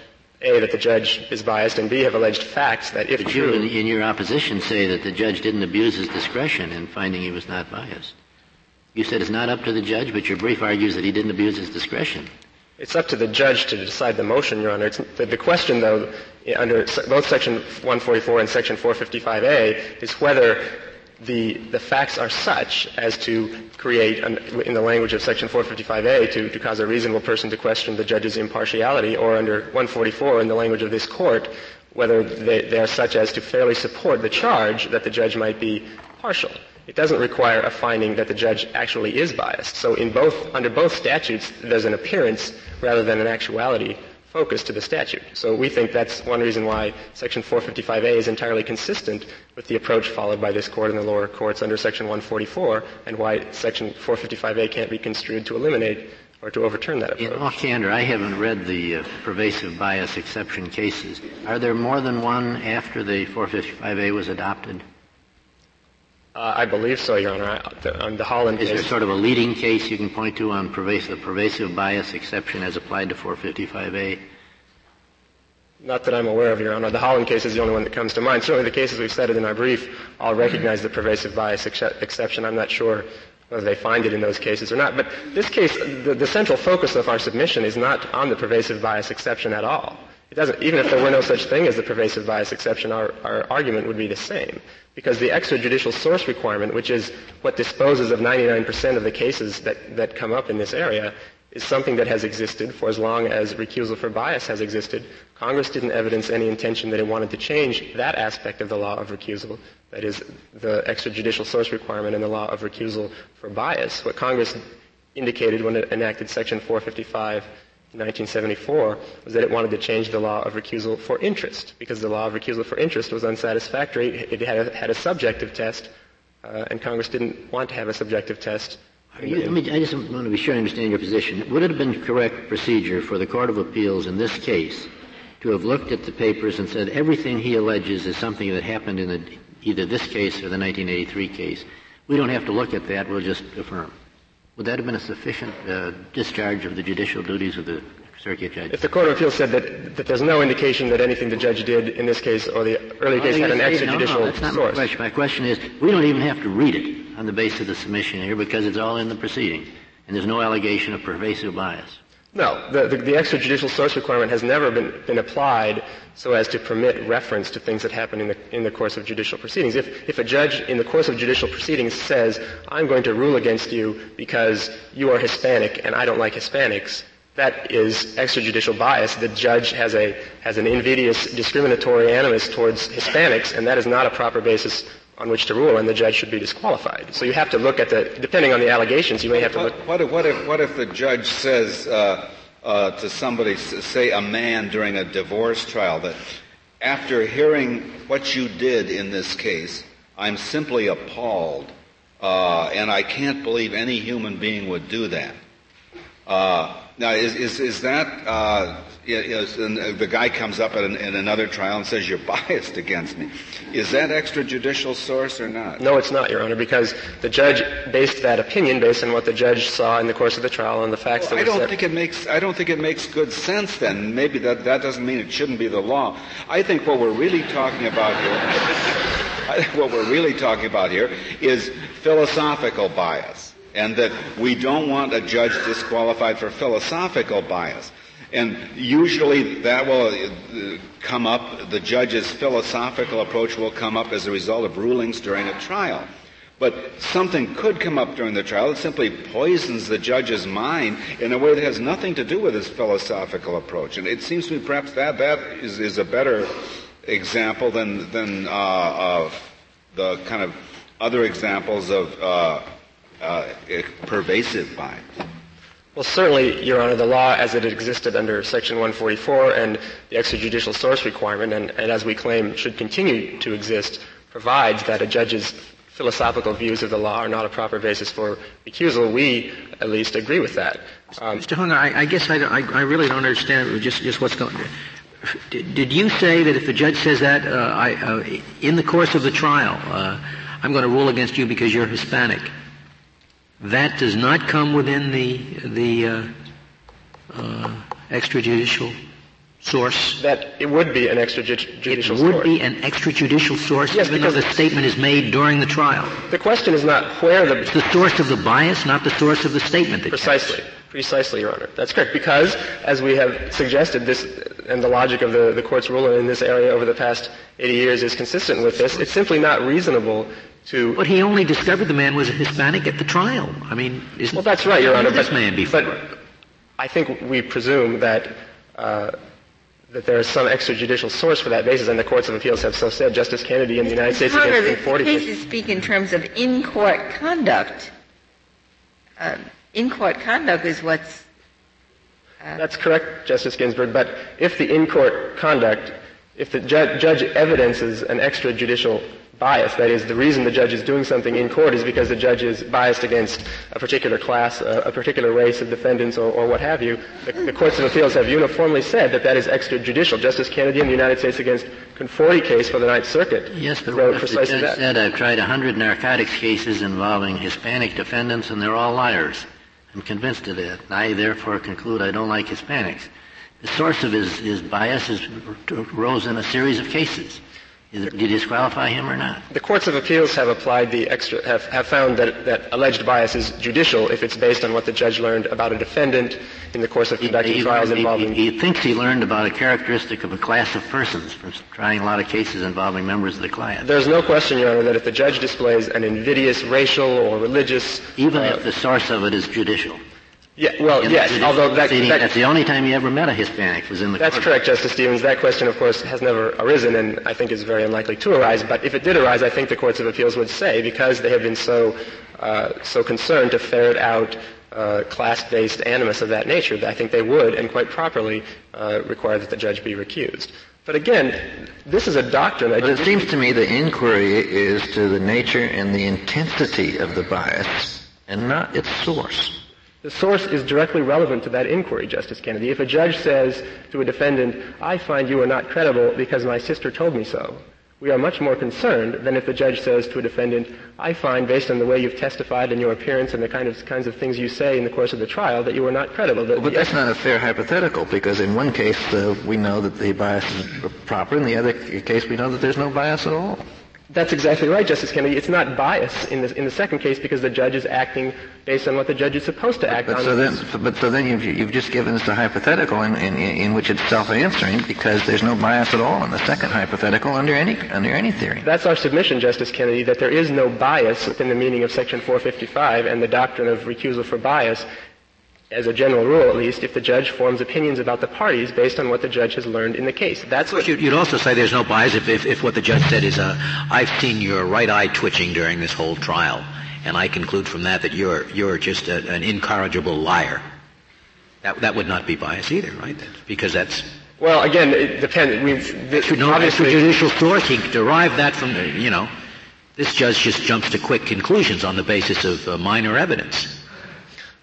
A, that the judge is biased, and B, have alleged facts that, if but true... you, in, in your opposition, say that the judge didn't abuse his discretion in finding he was not biased. You said it's not up to the judge, but your brief argues that he didn't abuse his discretion. It's up to the judge to decide the motion, Your Honor. The, the, question, though, under both Section 144 and Section 455A, is whether the, the facts are such as to create, an, in the language of Section 455A, to, to cause a reasonable person to question the judge's impartiality, or under 144, in the language of this court, whether they, they are such as to fairly support the charge that the judge might be partial. It doesn't require a finding that the judge actually is biased. So in both, under both statutes, there's an appearance rather than an actuality focus to the statute. So we think that's one reason why Section 455A is entirely consistent with the approach followed by this court and the lower courts under Section 144, and why Section 455A can't be construed to eliminate or to overturn that approach. In all candor, I haven't read the uh, pervasive bias exception cases. Are there more than one after the 455A was adopted? Uh, I believe so, Your Honor. I, the, on the Holland Is case, there sort of a leading case you can point to on pervasive, pervasive bias exception as applied to 455A? Not that I'm aware of, Your Honor. The Holland case is the only one that comes to mind. Certainly the cases we've cited in our brief all recognize the pervasive bias ex- exception. I'm not sure whether they find it in those cases or not. But this case, the, the central focus of our submission is not on the pervasive bias exception at all. It doesn't, even if there were no such thing as the pervasive bias exception, our, our argument would be the same. Because the extrajudicial source requirement, which is what disposes of 99% of the cases that, that come up in this area, is something that has existed for as long as recusal for bias has existed. Congress didn't evidence any intention that it wanted to change that aspect of the law of recusal, that is, the extrajudicial source requirement in the law of recusal for bias. What Congress indicated when it enacted Section 455 in 1974 was that it wanted to change the law of recusal for interest, because the law of recusal for interest was unsatisfactory. It had a, had a subjective test, uh, and Congress didn't want to have a subjective test. You, me, I just want to be sure I understand your position. Would it have been correct procedure for the Court of Appeals in this case to have looked at the papers and said everything he alleges is something that happened in the, either this case or the 1983 case? We don't have to look at that. We'll just affirm. Would that have been a sufficient uh, discharge of the judicial duties of the circuit judge? If the Court of Appeals said that, that there's no indication that anything the judge did in this case or the earlier case had an extrajudicial no, no, that's not source. My question. my question is, we don't even have to read it on the basis of the submission here because it's all in the proceeding, and there's no allegation of pervasive bias. No, the, the, the, extrajudicial source requirement has never been, been applied so as to permit reference to things that happen in the, in the course of judicial proceedings. If, if a judge in the course of judicial proceedings says, I'm going to rule against you because you are Hispanic and I don't like Hispanics, that is extrajudicial bias. The judge has a, has an invidious discriminatory animus towards Hispanics and that is not a proper basis on which to rule, and the judge should be disqualified. So you have to look at the, depending on the allegations, you may have to look. What, what, if, what if the judge says uh, uh, to somebody, say a man during a divorce trial, that after hearing what you did in this case, I'm simply appalled Uh, and I can't believe any human being would do that. Uh, now, is, is, is that, uh, is, the guy comes up in, in, another trial and says, You're biased against me. Is that extrajudicial source or not? No, it's not, Your Honor, because the judge based that opinion based on what the judge saw in the course of the trial and the facts well, that I don't said. think it makes I don't think it makes good sense then. Maybe that, that doesn't mean it shouldn't be the law. I think what we're really talking about here what we're really talking about here is philosophical bias and that we don't want a judge disqualified for philosophical bias. And usually that will uh, come up, the judge's philosophical approach will come up as a result of rulings during a trial. But something could come up during the trial that simply poisons the judge's mind in a way that has nothing to do with his philosophical approach. And it seems to me perhaps that, that is, is a better example than, than uh, the kind of other examples of uh, uh, pervasive bias? Well, certainly, Your Honor, the law as it existed under Section 144 and the extrajudicial source requirement, and, and as we claim should continue to exist, provides that a judge's philosophical views of the law are not a proper basis for recusal. We, at least, agree with that. Um, Mr. Hungar, I, I guess I, I, I, really don't understand just, just what's going on. Did, did, you say that if the judge says that uh, I, uh, in the course of the trial, uh, I'm going to rule against you because you're Hispanic? That does not come within the the uh, uh, extrajudicial source. That it would be an extrajudicial. It would be an extrajudicial source, yes, even though the statement is made during the trial. The question is not where the it's the source of the bias, not the source of the statement. Precisely. Precisely, Your Honor. That's correct. Because, as we have suggested, this and the logic of the, the court's ruling in this area over the past 80 years is consistent with this. It's simply not reasonable to. But he only discovered the man was a Hispanic at the trial. I mean, isn't well, that's right, Your Honor. This man before. But I think we presume that. Uh, that there is some extrajudicial source for that basis, and the courts of appeals have so said. Justice Kennedy in the United States However, against the 40 cases speak in terms of in-court conduct. Uh, in-court conduct is what's. Uh, That's correct, Justice Ginsburg. But if the in-court conduct, if the ju- judge evidences an extrajudicial bias. That is, the reason the judge is doing something in court is because the judge is biased against a particular class, a, a particular race of defendants, or, or what have you. The, the, courts of appeals have uniformly said that that is extrajudicial. Justice Kennedy in the United States against Conforte case for the Ninth Circuit yes, but wrote precisely the judge that. said, I've tried a hundred narcotics cases involving Hispanic defendants, and they're all liars. I'm convinced of that. I therefore conclude I don't like Hispanics. The source of his, his bias is, arose in a series of cases. Did you disqualify him or not? The courts of appeals have applied the extra, have, have found that, that alleged bias is judicial if it's based on what the judge learned about a defendant in the course of conducting he, he trials learned, involving. He, he, thinks he learned about a characteristic of a class of persons from trying a lot of cases involving members of the class. There's no question, Your Honor, that if the judge displays an invidious racial or religious. Even uh, if the source of it is judicial. Yeah, well, yes, although that, that, that's the only time you ever met a Hispanic was in the court. That's court. correct, Justice Stevens. That question, of course, has never arisen and I think is very unlikely to arise. But if it did arise, I think the courts of appeals would say, because they have been so, uh, so concerned to ferret out uh, class-based animus of that nature, that I think they would, and quite properly, uh, require that the judge be recused. But again, this is a doctrine. But it seems to me the inquiry is to the nature and the intensity of the bias and not its source. The source is directly relevant to that inquiry, Justice Kennedy. If a judge says to a defendant, I find you are not credible because my sister told me so, we are much more concerned than if the judge says to a defendant, I find, based on the way you've testified and your appearance and the kind of, kinds of things you say in the course of the trial, that you are not credible. That, but that's not a fair hypothetical because in one case uh, we know that the bias is proper, in the other case we know that there's no bias at all. That's exactly right, Justice Kennedy. It's not bias in, in the second case because the judge is acting based on what the judge is supposed to act but on. So then, but so then you've, you've just given us a hypothetical in, in, in which it's self-answering because there's no bias at all in the second hypothetical under any under any theory. That's our submission, Justice Kennedy, that there is no bias within the meaning of Section 455 and the doctrine of recusal for bias as a general rule at least, if the judge forms opinions about the parties based on what the judge has learned in the case. That's what you'd also say there's no bias if, if, if what the judge said is, uh, I've seen your right eye twitching during this whole trial, and I conclude from that that you're, you're just a, an incorrigible liar. That, that would not be bias either, right? Because that's well, again, it depends. We've no extrajudicial source. He derived that from, you know, This judge just jumps to quick conclusions on the basis of uh, minor evidence.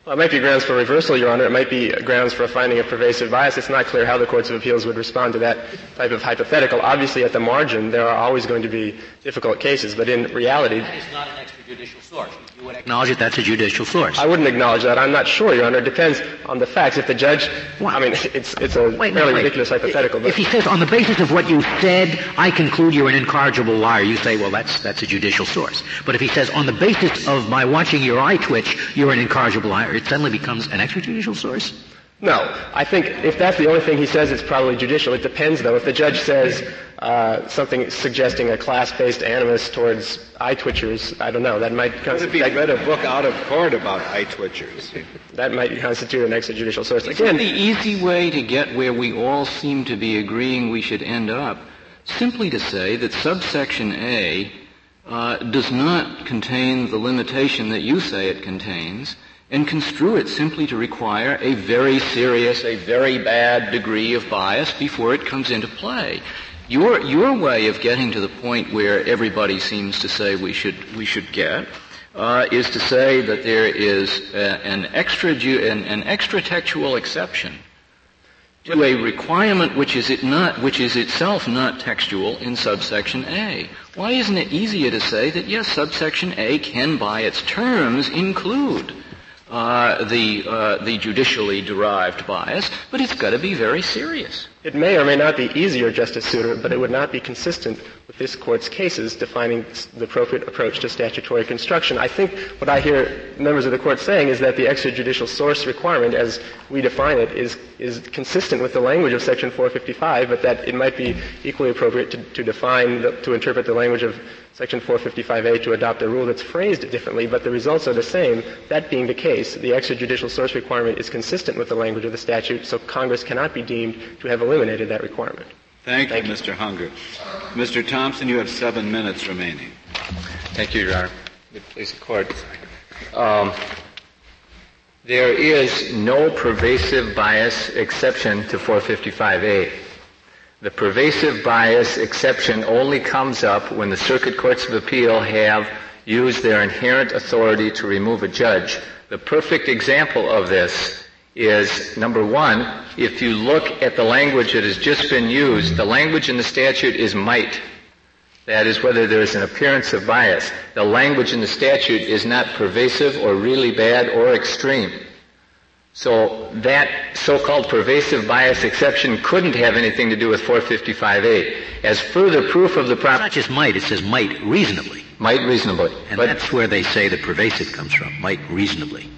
Well, it might be grounds for reversal, Your Honor. It might be grounds for a finding of pervasive bias. It's not clear how the courts of appeals would respond to that type of hypothetical. Obviously, at the margin, there are always going to be difficult cases, but in reality, that is not an extrajudicial source. You would acknowledge that that's a judicial source. I wouldn't acknowledge that. I'm not sure, Your Honor. It depends on the facts. If the judge, What? I mean, it's it's a Wait, fairly no, ridiculous hypothetical. But If he says, on the basis of what you said, I conclude you're an incorrigible liar, you say, well, that's, that's a judicial source. But if he says, on the basis of my watching your eye twitch, you're an incorrigible liar, it suddenly becomes an extrajudicial source? No, I think if that's the only thing he says, it's probably judicial. It depends, though. If the judge says uh, something suggesting a class-based animus towards eye twitchers, I don't know. That might Would it constitute, be read a book out of court about eye twitchers? that might constitute an extrajudicial source. Isn't Again, the easy way to get where we all seem to be agreeing we should end up simply to say that subsection A uh, does not contain the limitation that you say it contains, and construe it simply to require a very serious, a very bad degree of bias before it comes into play. Your, your way of getting to the point where everybody seems to say we should, we should get uh, is to say that there is a, an extra an, an extra textual exception to a requirement which is it not which is itself not textual in subsection A. Why isn't it easier to say that yes, subsection A can by its terms include uh, the uh, the judicially derived bias, but it's got to be very serious. it may or may not be easier, Justice Souter, but it would not be consistent with this court's cases defining the appropriate approach to statutory construction. I think what I hear members of the court saying is that the extrajudicial source requirement, as we define it, is, is consistent with the language of Section 455, but that it might be equally appropriate to, to define, the, to interpret the language of Section 455A to adopt a rule that's phrased differently, but the results are the same. That being the case, the extrajudicial source requirement is consistent with the language of the statute, so Congress cannot be deemed to have eliminated that requirement. Thank, you, Mr. Hungar. Mr. Thompson, you have seven minutes remaining. Thank you, Your Honor. Good please the court. Um, there is no pervasive bias exception to 455A. The pervasive bias exception only comes up when the circuit courts of appeal have used their inherent authority to remove a judge. The perfect example of this is number one, if you look at the language that has just been used, the language in the statute is might. That is whether there is an appearance of bias. The language in the statute is not pervasive or really bad or extreme. So that so-called pervasive bias exception couldn't have anything to do with 455A. As further proof of the It's prop, not just might, it says might reasonably. might reasonably. And But that's where they say the pervasive comes from, might reasonably.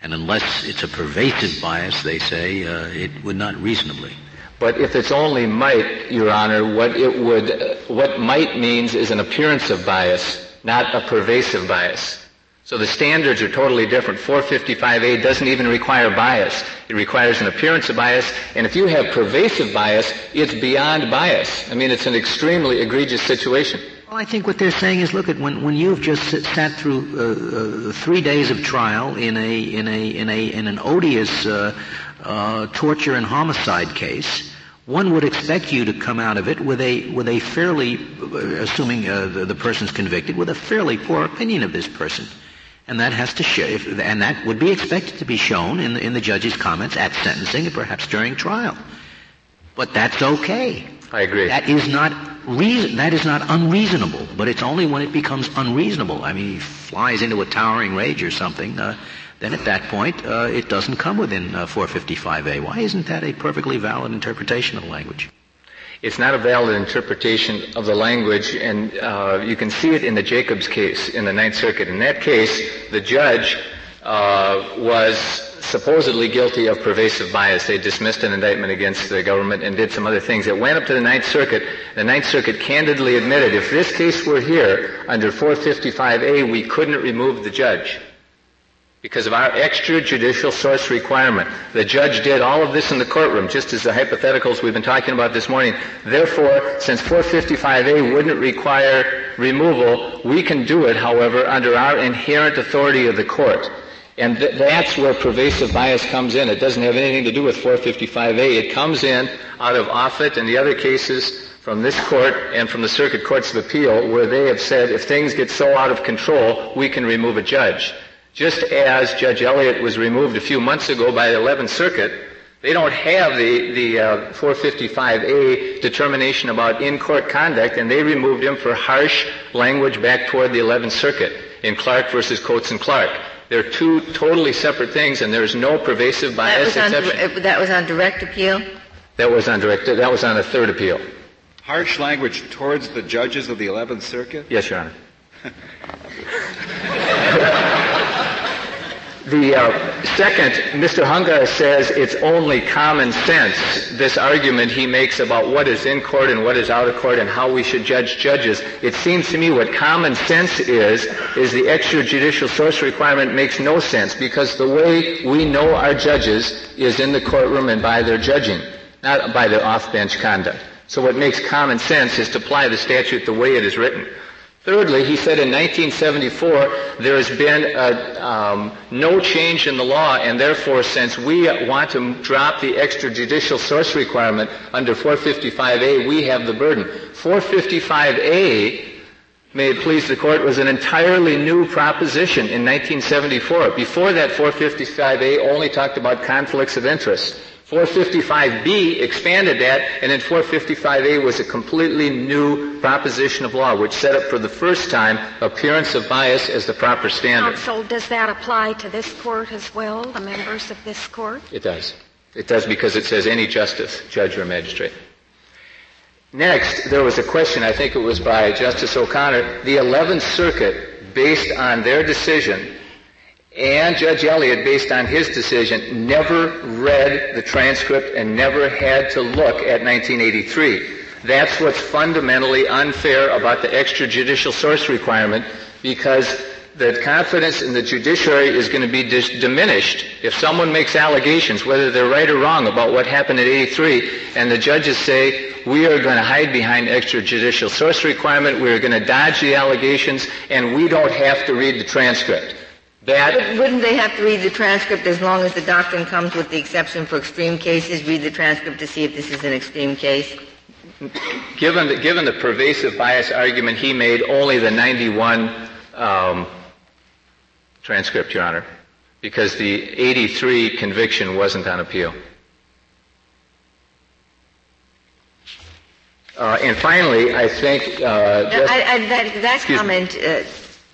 And unless it's a pervasive bias, they say, uh, it would not reasonably. But if it's only might, Your Honor, what it would, uh, what might means is an appearance of bias, not a pervasive bias. So the standards are totally different. 455A doesn't even require bias. It requires an appearance of bias, and if you have pervasive bias, it's beyond bias. I mean, it's an extremely egregious situation. Well, I think what they're saying is, look at when, when you've just sat through uh, uh, three days of trial in a in a in a in an odious uh, uh, torture and homicide case, one would expect you to come out of it with a with a fairly, uh, assuming uh, the, the person's convicted, with a fairly poor opinion of this person, and that has to show, and that would be expected to be shown in the, in the judge's comments at sentencing and perhaps during trial. But that's okay. I agree. That is not reason. That is not unreasonable. But it's only when it becomes unreasonable. I mean, he flies into a towering rage or something. Uh, then at that point, uh, it doesn't come within uh, 455A. Why isn't that a perfectly valid interpretation of the language? It's not a valid interpretation of the language, and uh, you can see it in the Jacobs case in the Ninth Circuit. In that case, the judge uh, was supposedly guilty of pervasive bias. They dismissed an indictment against the government and did some other things. It went up to the Ninth Circuit. The Ninth Circuit candidly admitted if this case were here under 455A, we couldn't remove the judge because of our extrajudicial source requirement. The judge did all of this in the courtroom, just as the hypotheticals we've been talking about this morning. Therefore, since 455A wouldn't require removal, we can do it, however, under our inherent authority of the court. And th- that's where pervasive bias comes in. It doesn't have anything to do with 455A. It comes in out of Offutt and the other cases from this court and from the circuit courts of appeal where they have said if things get so out of control, we can remove a judge. Just as Judge Elliott was removed a few months ago by the 11th Circuit, they don't have the, the uh, 455A determination about in-court conduct, and they removed him for harsh language back toward the 11th Circuit in Clark versus Coats and Clark. They're two totally separate things, and there's no pervasive bias that exception. On, that was on direct appeal? That was on direct, that was on a third appeal. Harsh language towards the judges of the 11th Circuit? Yes, Your Honor. The uh, second, Mr. Hungar says it's only common sense, this argument he makes about what is in court and what is out of court and how we should judge judges. It seems to me what common sense is, is the extrajudicial source requirement makes no sense because the way we know our judges is in the courtroom and by their judging, not by their off-bench conduct. So what makes common sense is to apply the statute the way it is written. Thirdly, he said in 1974 there has been a, um, no change in the law, and therefore, since we want to drop the extrajudicial source requirement under 455A, we have the burden. 455A, may it please the court, was an entirely new proposition in 1974. Before that, 455A only talked about conflicts of interest. 455B expanded that, and then 455A was a completely new proposition of law, which set up for the first time appearance of bias as the proper standard. Counsel, does that apply to this court as well, the members of this court? It does. It does because it says any justice, judge or magistrate. Next, there was a question, I think it was by Justice O'Connor. The 11th Circuit, based on their decision, and Judge Elliott, based on his decision, never read the transcript and never had to look at 1983. That's what's fundamentally unfair about the extrajudicial source requirement because the confidence in the judiciary is going to be dis- diminished if someone makes allegations, whether they're right or wrong, about what happened at 83, and the judges say, we are going to hide behind extrajudicial source requirement, we are going to dodge the allegations, and we don't have to read the transcript. That wouldn't they have to read the transcript as long as the doctrine comes with the exception for extreme cases? Read the transcript to see if this is an extreme case. Given the, given the pervasive bias argument he made, only the 91 um, transcript, Your Honor, because the 83 conviction wasn't on appeal. Uh, and finally, I think uh, I, I, that, that comment. Uh,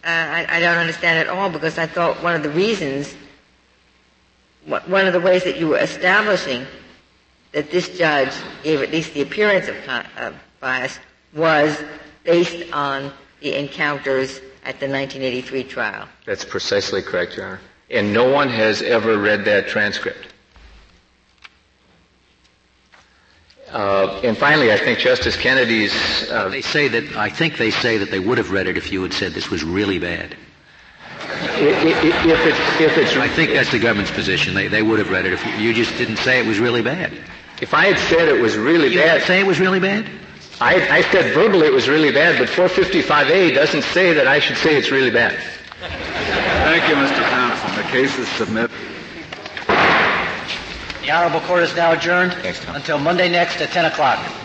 uh, I, I, don't understand at all because I thought one of the reasons, one of the ways that you were establishing that this judge gave at least the appearance of, of bias was based on the encounters at the 1983 trial. That's precisely correct, Your Honor. And no one has ever read that transcript. Uh, and finally, I think Justice Kennedy's. Uh, they say that I think they say that they would have read it if you had said this was really bad. If, it's, if it's, I think that's the government's position. They, they would have read it if you, just didn't say it was really bad. If I had said it was really you bad, say it was really bad. I, I said verbally it was really bad, but 455A doesn't say that I should say it's really bad. Thank you, Mr. Thompson. The case is submitted. The Honorable Court is now adjourned until Monday next at 10 o'clock.